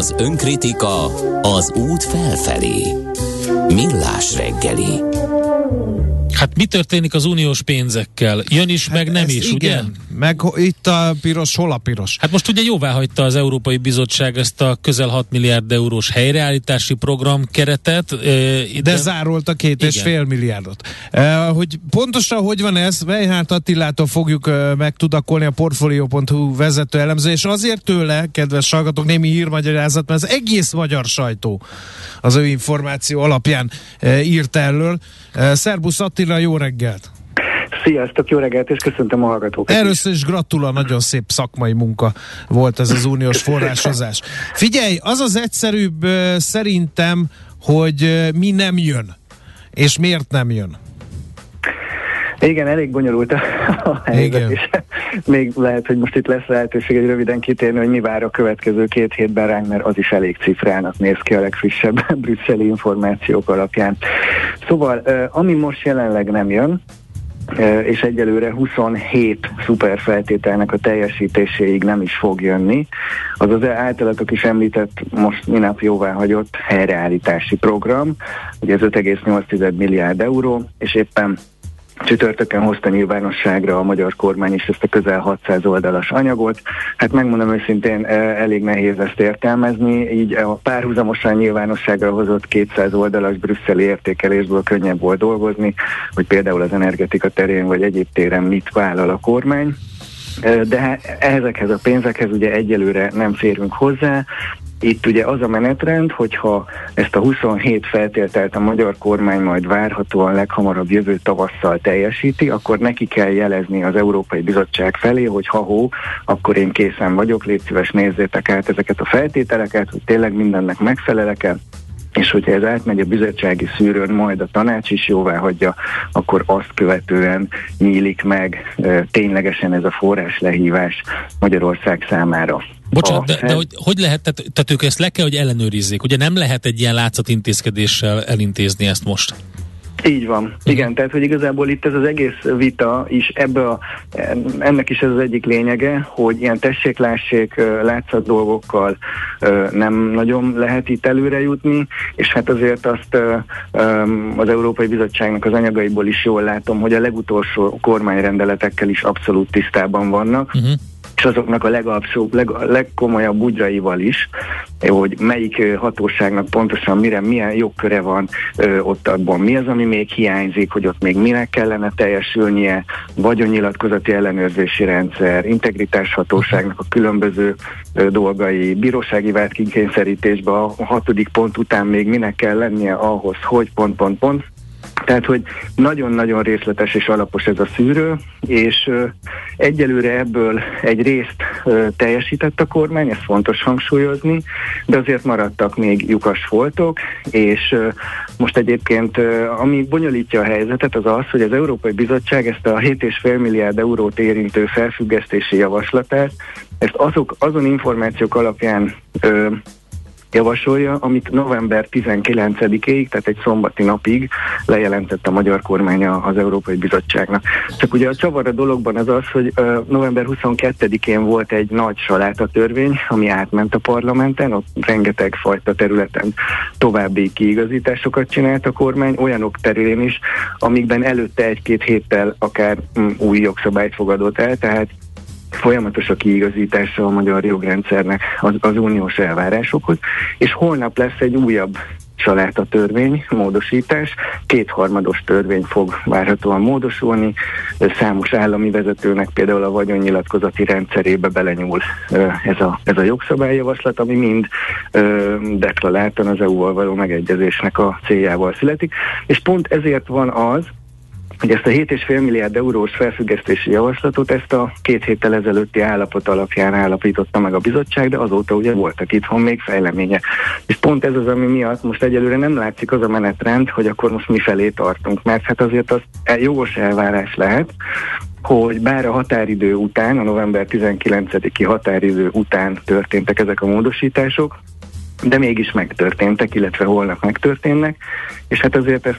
Az önkritika az út felfelé. Millás reggeli. Hát mi történik az uniós pénzekkel? Jön is, hát meg nem is, igen. ugye? Meg itt a piros, hol a piros? Hát most ugye jóvá hagyta az Európai Bizottság ezt a közel 6 milliárd eurós helyreállítási program keretet. De, de zárolta két igen. és fél milliárdot. Hogy pontosan hogy van ez, Vejhárt Attilától fogjuk megtudakolni a Portfolio.hu vezető elemző, és azért tőle, kedves hallgatók, némi hírmagyarázat, mert az egész magyar sajtó az ő információ alapján írt erről. Szerbusz Attila, jó reggelt! Sziasztok, jó reggelt, és köszöntöm a hallgatókat. Először is gratula, nagyon szép szakmai munka volt ez az uniós forrásozás. Figyelj, az az egyszerűbb szerintem, hogy mi nem jön, és miért nem jön. Igen, elég bonyolult a helyzet, és még lehet, hogy most itt lesz lehetőség egy röviden kitérni, hogy mi vár a következő két hétben ránk, mert az is elég cifrának néz ki a legfrissebb brüsszeli információk alapján. Szóval, ami most jelenleg nem jön, és egyelőre 27 szuperfeltételnek a teljesítéséig nem is fog jönni. Az az általatok is említett, most minap jóvá hagyott helyreállítási program, ugye ez 5,8 milliárd euró, és éppen Csütörtökön hozta nyilvánosságra a magyar kormány is ezt a közel 600 oldalas anyagot. Hát megmondom őszintén, e, elég nehéz ezt értelmezni, így a párhuzamosan nyilvánosságra hozott 200 oldalas brüsszeli értékelésből könnyebb volt dolgozni, hogy például az energetika terén vagy egyéb téren mit vállal a kormány. E, de ezekhez a pénzekhez ugye egyelőre nem férünk hozzá, itt ugye az a menetrend, hogyha ezt a 27 feltételt a magyar kormány majd várhatóan leghamarabb jövő tavasszal teljesíti, akkor neki kell jelezni az Európai Bizottság felé, hogy ha hó, akkor én készen vagyok, légy szíves nézzétek át ezeket a feltételeket, hogy tényleg mindennek megfelelek-e, és hogyha ez átmegy a bizottsági szűrőn, majd a tanács is jóvá hagyja, akkor azt követően nyílik meg e, ténylegesen ez a forrás lehívás Magyarország számára. Bocsánat, de, de hogy, hogy lehet, tehát, tehát ők ezt le kell, hogy ellenőrizzék. Ugye nem lehet egy ilyen látszatintézkedéssel elintézni ezt most? Így van. Igen, tehát hogy igazából itt ez az egész vita is ebbe a, ennek is ez az egyik lényege, hogy ilyen tessék-lássék látszat dolgokkal nem nagyon lehet itt előre jutni, és hát azért azt az Európai Bizottságnak az anyagaiból is jól látom, hogy a legutolsó kormányrendeletekkel is abszolút tisztában vannak. Uh-huh és azoknak a legalapsóbb, leg, legkomolyabb bugyraival is, hogy melyik hatóságnak pontosan mire, milyen jogköre van ö, ott abban, mi az, ami még hiányzik, hogy ott még minek kellene teljesülnie, vagyonnyilatkozati ellenőrzési rendszer, integritás hatóságnak a különböző ö, dolgai, bírósági vált kikényszerítésbe a hatodik pont után még minek kell lennie ahhoz, hogy pont, pont, pont, tehát, hogy nagyon-nagyon részletes és alapos ez a szűrő, és egyelőre ebből egy részt teljesített a kormány, ez fontos hangsúlyozni, de azért maradtak még lyukas foltok, és most egyébként ami bonyolítja a helyzetet az az, hogy az Európai Bizottság ezt a 7,5 milliárd eurót érintő felfüggesztési javaslatát, ezt azok, azon információk alapján javasolja, amit november 19-ig, tehát egy szombati napig lejelentett a magyar kormány az Európai Bizottságnak. Csak ugye a csavar a dologban az az, hogy november 22-én volt egy nagy saláta törvény, ami átment a parlamenten, ott rengeteg fajta területen további kiigazításokat csinált a kormány, olyanok terén is, amikben előtte egy-két héttel akár um, új jogszabályt fogadott el, tehát folyamatos a kiigazítása a magyar jogrendszernek az, az uniós elvárásokhoz, és holnap lesz egy újabb saláta törvény, módosítás, kétharmados törvény fog várhatóan módosulni, számos állami vezetőnek például a vagyonnyilatkozati rendszerébe belenyúl ez a, ez a jogszabályjavaslat, ami mind deklaráltan az EU-val való megegyezésnek a céljával születik, és pont ezért van az, hogy ezt a 7,5 milliárd eurós felfüggesztési javaslatot ezt a két héttel ezelőtti állapot alapján állapította meg a bizottság, de azóta ugye voltak itthon még fejlemények. És pont ez az, ami miatt most egyelőre nem látszik az a menetrend, hogy akkor most mi felé tartunk, mert hát azért az jogos elvárás lehet, hogy bár a határidő után, a november 19-i határidő után történtek ezek a módosítások, de mégis megtörténtek, illetve holnap megtörténnek, és hát azért ez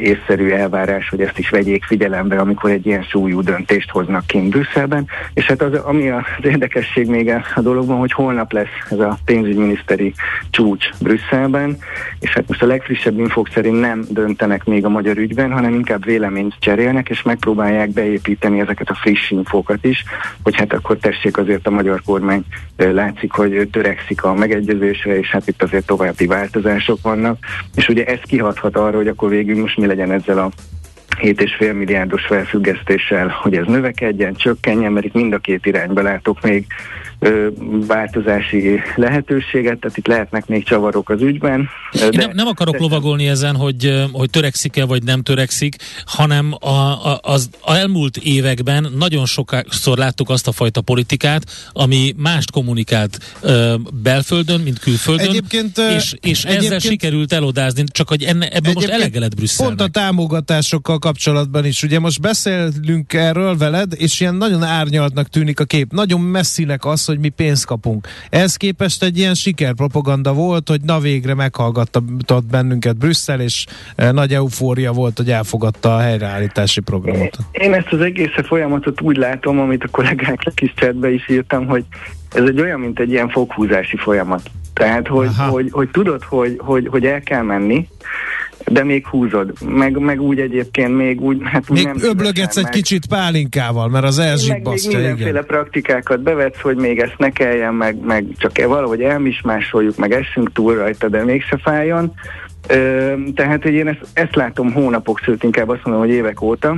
észszerű elvárás, hogy ezt is vegyék figyelembe, amikor egy ilyen súlyú döntést hoznak kint Brüsszelben, és hát az, ami az érdekesség még a dologban, hogy holnap lesz ez a pénzügyminiszteri csúcs Brüsszelben, és hát most a legfrissebb infók szerint nem döntenek még a magyar ügyben, hanem inkább véleményt cserélnek, és megpróbálják beépíteni ezeket a friss infókat is, hogy hát akkor tessék azért a magyar kormány látszik, hogy törekszik a megegyezésre, és hát itt azért további változások vannak, és ugye ez kihathat arra, hogy akkor végül most mi legyen ezzel a 7,5 milliárdos felfüggesztéssel, hogy ez növekedjen, csökkenjen, mert itt mind a két irányba látok még változási lehetőséget, tehát itt lehetnek még csavarok az ügyben. De nem, nem akarok de... lovagolni ezen, hogy, hogy törekszik-e vagy nem törekszik, hanem a, a, az elmúlt években nagyon sokszor láttuk azt a fajta politikát, ami mást kommunikált ö, belföldön, mint külföldön, egyébként, és, és egyébként, ezzel sikerült elodázni, csak hogy enne, ebből most elege lett Brüsszelnek. Pont a támogatásokkal kapcsolatban is, ugye most beszélünk erről veled, és ilyen nagyon árnyaltnak tűnik a kép. Nagyon messzinek az, hogy mi pénzt kapunk. Ez képest egy ilyen sikerpropaganda volt, hogy na végre meghallgatott bennünket Brüsszel, és e, nagy eufória volt, hogy elfogadta a helyreállítási programot. Én ezt az egész folyamatot úgy látom, amit a kollégáknak is csetbe is írtam, hogy ez egy olyan, mint egy ilyen foghúzási folyamat. Tehát, hogy, hogy, hogy tudod, hogy, hogy, hogy el kell menni, de még húzod. Meg, meg úgy egyébként még úgy, hát még nem öblögetsz egy meg. kicsit pálinkával, mert az elzsibbasztja, igen. mindenféle praktikákat bevetsz, hogy még ezt ne kelljen, meg, meg csak e valahogy elmismásoljuk, meg essünk túl rajta, de mégse fájjon. Ö, tehát, hogy én ezt, ezt látom hónapok, sőt inkább azt mondom, hogy évek óta,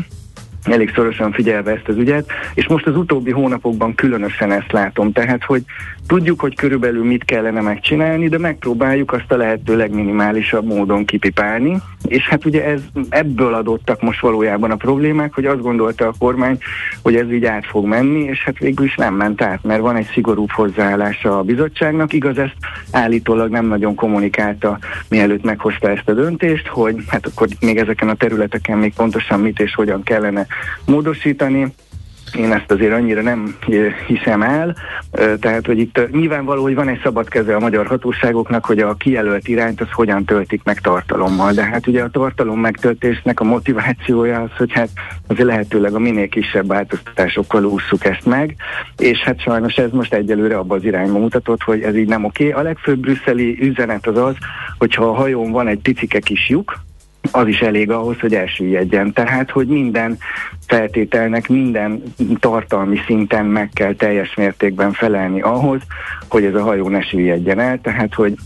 elég szorosan figyelve ezt az ügyet, és most az utóbbi hónapokban különösen ezt látom. Tehát, hogy tudjuk, hogy körülbelül mit kellene megcsinálni, de megpróbáljuk azt a lehető legminimálisabb módon kipipálni, és hát ugye ez, ebből adottak most valójában a problémák, hogy azt gondolta a kormány, hogy ez így át fog menni, és hát végül is nem ment át, mert van egy szigorúbb hozzáállása a bizottságnak, igaz ezt állítólag nem nagyon kommunikálta, mielőtt meghozta ezt a döntést, hogy hát akkor még ezeken a területeken még pontosan mit és hogyan kellene módosítani, én ezt azért annyira nem hiszem el, tehát hogy itt nyilvánvaló, hogy van egy szabad keze a magyar hatóságoknak, hogy a kijelölt irányt az hogyan töltik meg tartalommal, de hát ugye a tartalom megtöltésnek a motivációja az, hogy hát azért lehetőleg a minél kisebb változtatásokkal ússzuk ezt meg, és hát sajnos ez most egyelőre abban az irányba mutatott, hogy ez így nem oké. A legfőbb brüsszeli üzenet az az, hogyha a hajón van egy picike kis lyuk, az is elég ahhoz, hogy elsüllyedjen. Tehát, hogy minden feltételnek, minden tartalmi szinten meg kell teljes mértékben felelni ahhoz, hogy ez a hajó ne süllyedjen el, tehát, hogy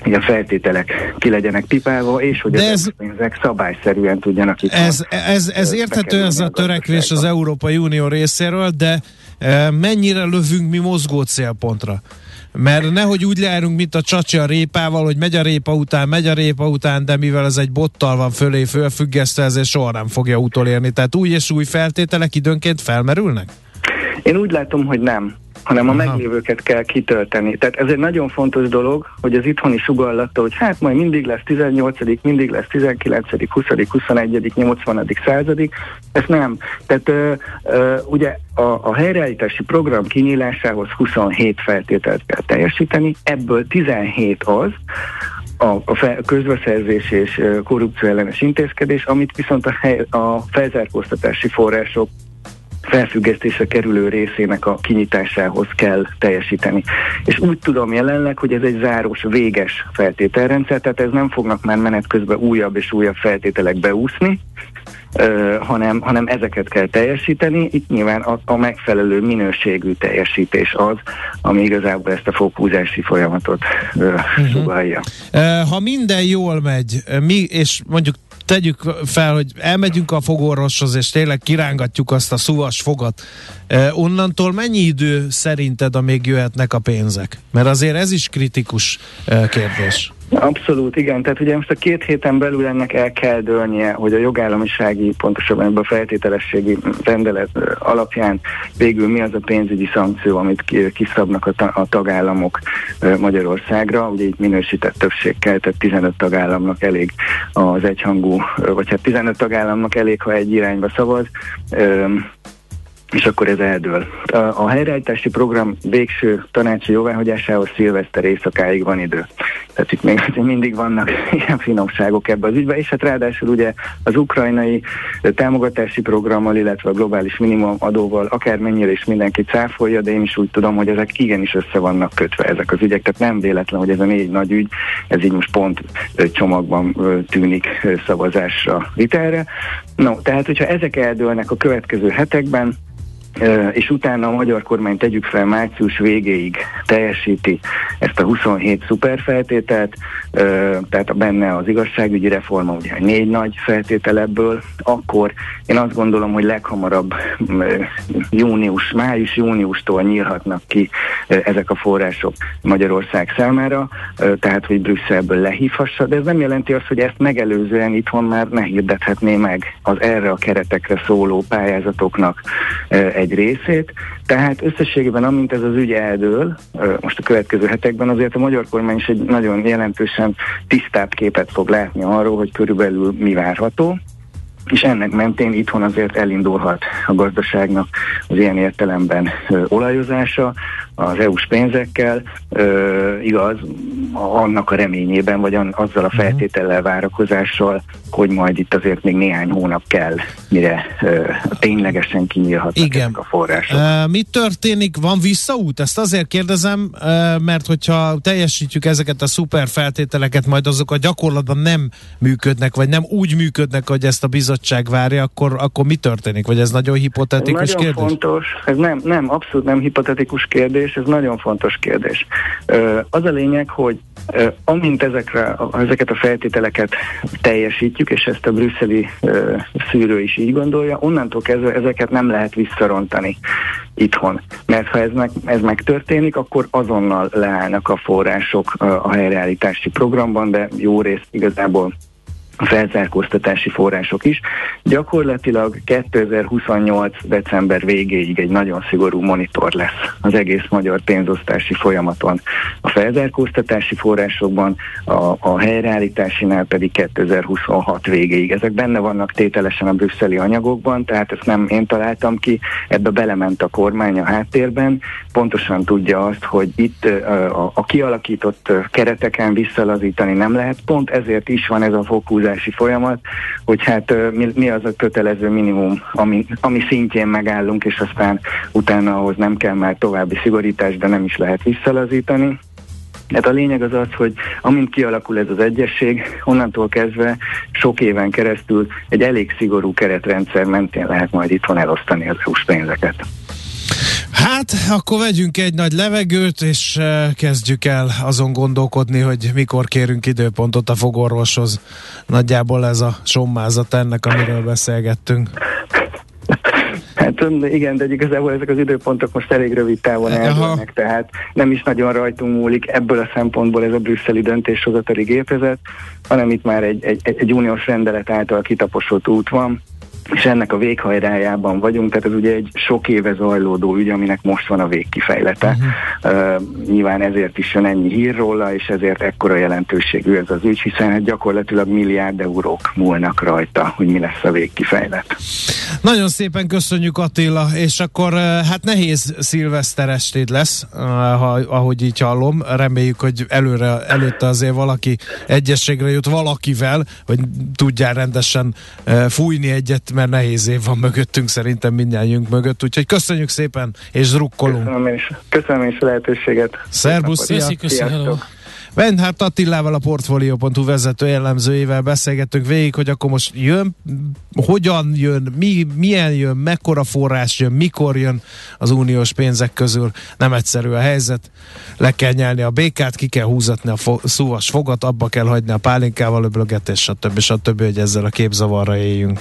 hogy a feltételek ki legyenek pipálva, és hogy De ez, pénzek szabályszerűen tudjanak itt. Ez, ez, ez érthető ez a törekvés az Európai Unió részéről, de e, mennyire lövünk mi mozgó célpontra? Mert nehogy úgy leerünk, mint a csacsi a répával, hogy megy a répa után, megy a répa után, de mivel ez egy bottal van fölé fölfüggesztve, ezért soha nem fogja utolérni. Tehát új és új feltételek időnként felmerülnek? Én úgy látom, hogy nem hanem a Aha. meglévőket kell kitölteni. Tehát ez egy nagyon fontos dolog, hogy az itthoni sugallatta, hogy hát majd mindig lesz 18., mindig lesz 19., 20., 21., 80. századik. Ez nem. Tehát ö, ö, ugye a, a helyreállítási program kinyílásához 27 feltételt kell teljesíteni, ebből 17 az, a, a fe, közbeszerzés és korrupció ellenes intézkedés, amit viszont a, hely, a felzárkóztatási források felfüggesztésre kerülő részének a kinyitásához kell teljesíteni. És úgy tudom jelenleg, hogy ez egy záros, véges feltételrendszer, tehát ez nem fognak már menet közben újabb és újabb feltételek beúszni, Uh, hanem, hanem ezeket kell teljesíteni. Itt nyilván a, a megfelelő minőségű teljesítés az, ami igazából ezt a foghúzási folyamatot uh, uh-huh. sugalja. Uh, ha minden jól megy, mi, és mondjuk tegyük fel, hogy elmegyünk a fogorvoshoz, és tényleg kirángatjuk azt a szuvas fogat. Eh, onnantól mennyi idő szerinted, amíg jöhetnek a pénzek? Mert azért ez is kritikus eh, kérdés. Abszolút, igen. Tehát ugye most a két héten belül ennek el kell dőlnie, hogy a jogállamisági, pontosabban ebben a feltételességi rendelet alapján végül mi az a pénzügyi szankció, amit kiszabnak a, ta- a tagállamok Magyarországra. Ugye itt minősített többség kell, tehát 15 tagállamnak elég az egyhangú, vagy hát 15 tagállamnak elég, ha egy irányba szavaz és akkor ez eldől. A, a helyreállítási program végső tanácsi jóváhagyásához szilveszter éjszakáig van idő. Tehát itt még mindig vannak ilyen finomságok ebbe az ügybe, és hát ráadásul ugye az ukrajnai támogatási programmal, illetve a globális minimum adóval akármennyire is mindenki cáfolja, de én is úgy tudom, hogy ezek igenis össze vannak kötve ezek az ügyek, tehát nem véletlen, hogy ez a négy nagy ügy, ez így most pont csomagban tűnik szavazásra vitelre. No, tehát hogyha ezek eldőlnek a következő hetekben, és utána a magyar kormány tegyük fel március végéig teljesíti ezt a 27 szuperfeltételt, tehát benne az igazságügyi reforma, ugye négy nagy feltétel ebből, akkor én azt gondolom, hogy leghamarabb június, május-júniustól nyílhatnak ki ezek a források Magyarország számára, tehát hogy Brüsszelből lehívhassa, de ez nem jelenti azt, hogy ezt megelőzően itthon már ne hirdethetné meg az erre a keretekre szóló pályázatoknak egy részét, tehát összességében amint ez az ügy eldől, most a következő hetekben azért a magyar kormány is egy nagyon jelentősen tisztább képet fog látni arról, hogy körülbelül mi várható, és ennek mentén itthon azért elindulhat a gazdaságnak az ilyen értelemben olajozása az EU-s pénzekkel, ö, igaz, annak a reményében, vagy an, azzal a mhm. feltétellel, várakozással, hogy majd itt azért még néhány hónap kell, mire ö, ténylegesen kinyílhatnak Igen. ezek a források. E, mi történik? Van visszaút? Ezt azért kérdezem, mert hogyha teljesítjük ezeket a szuper feltételeket, majd azok a gyakorlatban nem működnek, vagy nem úgy működnek, hogy ezt a bizottság várja, akkor, akkor mi történik? Vagy ez nagyon hipotetikus nagyon kérdés? fontos. Ez nem, nem, abszolút nem hipotetikus kérdés, ez nagyon fontos kérdés. Az a lényeg, hogy amint ezekre, ezeket a feltételeket teljesítjük, és ezt a brüsszeli szűrő is így gondolja, onnantól kezdve ezeket nem lehet visszarontani itthon. Mert ha ez, meg, ez megtörténik, akkor azonnal leállnak a források a helyreállítási programban, de jó részt igazából felzárkóztatási források is. Gyakorlatilag 2028. december végéig egy nagyon szigorú monitor lesz az egész magyar pénzosztási folyamaton. A felzárkóztatási forrásokban, a, a helyreállításinál pedig 2026 végéig. Ezek benne vannak tételesen a brüsszeli anyagokban, tehát ezt nem én találtam ki, ebbe belement a kormány a háttérben, pontosan tudja azt, hogy itt a, a kialakított kereteken visszalazítani nem lehet, pont ezért is van ez a fokúzás jogalkotási folyamat, hogy hát mi, mi az a kötelező minimum, ami, ami szintjén megállunk, és aztán utána ahhoz nem kell már további szigorítás, de nem is lehet visszalazítani. Hát a lényeg az az, hogy amint kialakul ez az egyesség, onnantól kezdve sok éven keresztül egy elég szigorú keretrendszer mentén lehet majd itthon elosztani az EU-s pénzeket. Hát, akkor vegyünk egy nagy levegőt, és uh, kezdjük el azon gondolkodni, hogy mikor kérünk időpontot a fogorvoshoz. Nagyjából ez a sommázat ennek, amiről beszélgettünk. Hát igen, de igazából ezek az időpontok most elég rövid távon eldőlnek, tehát nem is nagyon rajtunk múlik ebből a szempontból ez a brüsszeli döntéshozatali gépezet, hanem itt már egy, egy, egy uniós rendelet által kitaposott út van, és ennek a véghajrájában vagyunk, tehát ez ugye egy sok éve zajlódó ügy, aminek most van a végkifejlete. Uh-huh. Uh, nyilván ezért is jön ennyi hír róla, és ezért ekkora jelentőségű ez az ügy, hiszen hát gyakorlatilag milliárd eurók múlnak rajta, hogy mi lesz a végkifejlet. Nagyon szépen köszönjük Attila, és akkor hát nehéz szilveszter estét lesz, ha, ahogy így hallom. Reméljük, hogy előre, előtte azért valaki egyességre jut valakivel, hogy tudjál rendesen fújni egyet mert nehéz év van mögöttünk, szerintem mindjárt mögött, úgyhogy köszönjük szépen, és drukkolunk. Köszönöm is, köszönöm is a lehetőséget. Szerbusz, szia! Köszönöm, Benhárt Attilával a Portfolio.hu vezető jellemzőjével beszélgettünk végig, hogy akkor most jön, hogyan jön, mi, milyen jön, mekkora forrás jön, mikor jön az uniós pénzek közül. Nem egyszerű a helyzet. Le kell nyelni a békát, ki kell húzatni a fo- szúvas fogat, abba kell hagyni a pálinkával öblöget, és stb. stb. hogy ezzel a képzavarra éljünk.